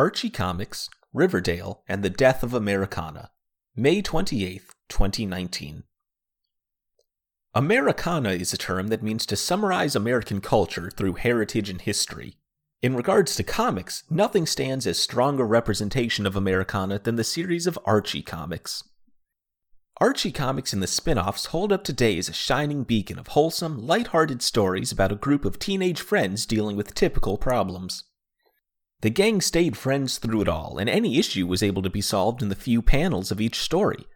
Archie Comics, Riverdale, and the Death of Americana, May 28, 2019. Americana is a term that means to summarize American culture through heritage and history. In regards to comics, nothing stands as strong a representation of Americana than the series of Archie comics. Archie comics and the spin offs hold up today as a shining beacon of wholesome, light-hearted stories about a group of teenage friends dealing with typical problems. The gang stayed friends through it all, and any issue was able to be solved in the few panels of each story.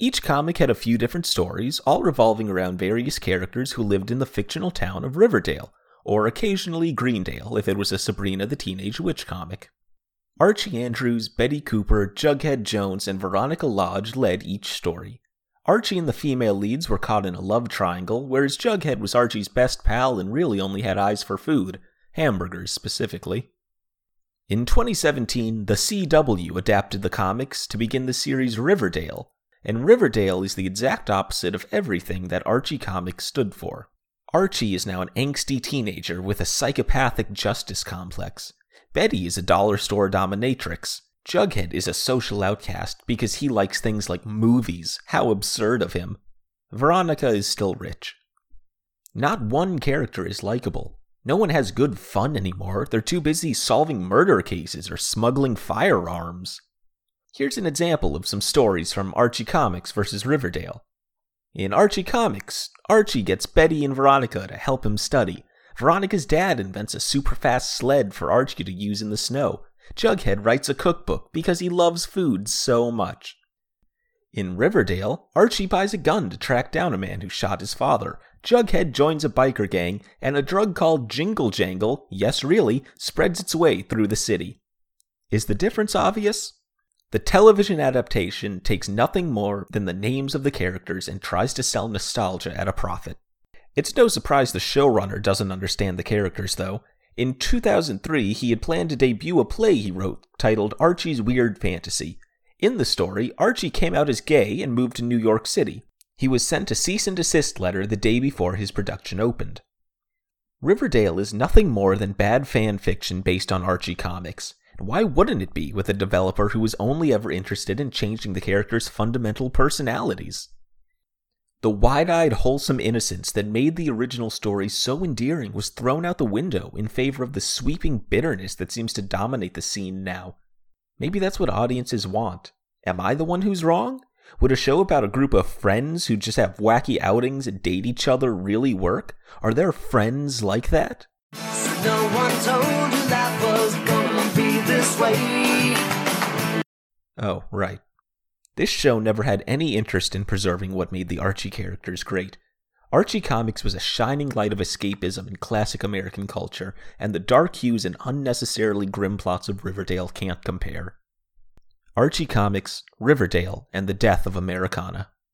Each comic had a few different stories, all revolving around various characters who lived in the fictional town of Riverdale, or occasionally Greendale if it was a Sabrina the Teenage Witch comic. Archie Andrews, Betty Cooper, Jughead Jones, and Veronica Lodge led each story. Archie and the female leads were caught in a love triangle, whereas Jughead was Archie's best pal and really only had eyes for food, hamburgers specifically. In 2017, the CW adapted the comics to begin the series Riverdale, and Riverdale is the exact opposite of everything that Archie Comics stood for. Archie is now an angsty teenager with a psychopathic justice complex. Betty is a dollar store dominatrix. Jughead is a social outcast because he likes things like movies. How absurd of him. Veronica is still rich. Not one character is likable. No one has good fun anymore. They're too busy solving murder cases or smuggling firearms. Here's an example of some stories from Archie Comics versus Riverdale. In Archie Comics, Archie gets Betty and Veronica to help him study. Veronica's dad invents a super fast sled for Archie to use in the snow. Jughead writes a cookbook because he loves food so much. In Riverdale, Archie buys a gun to track down a man who shot his father. Jughead joins a biker gang, and a drug called Jingle Jangle, yes really, spreads its way through the city. Is the difference obvious? The television adaptation takes nothing more than the names of the characters and tries to sell nostalgia at a profit. It's no surprise the showrunner doesn't understand the characters, though. In 2003, he had planned to debut a play he wrote titled Archie's Weird Fantasy. In the story, Archie came out as gay and moved to New York City. He was sent a cease and desist letter the day before his production opened. Riverdale is nothing more than bad fan fiction based on Archie comics. Why wouldn't it be with a developer who was only ever interested in changing the characters' fundamental personalities? The wide eyed, wholesome innocence that made the original story so endearing was thrown out the window in favor of the sweeping bitterness that seems to dominate the scene now. Maybe that's what audiences want. Am I the one who's wrong? Would a show about a group of friends who just have wacky outings and date each other really work? Are there friends like that? No one told you that was gonna be this way. Oh, right. This show never had any interest in preserving what made the Archie characters great. Archie Comics was a shining light of escapism in classic American culture, and the dark hues and unnecessarily grim plots of Riverdale can't compare. Archie Comics, Riverdale, and the Death of Americana.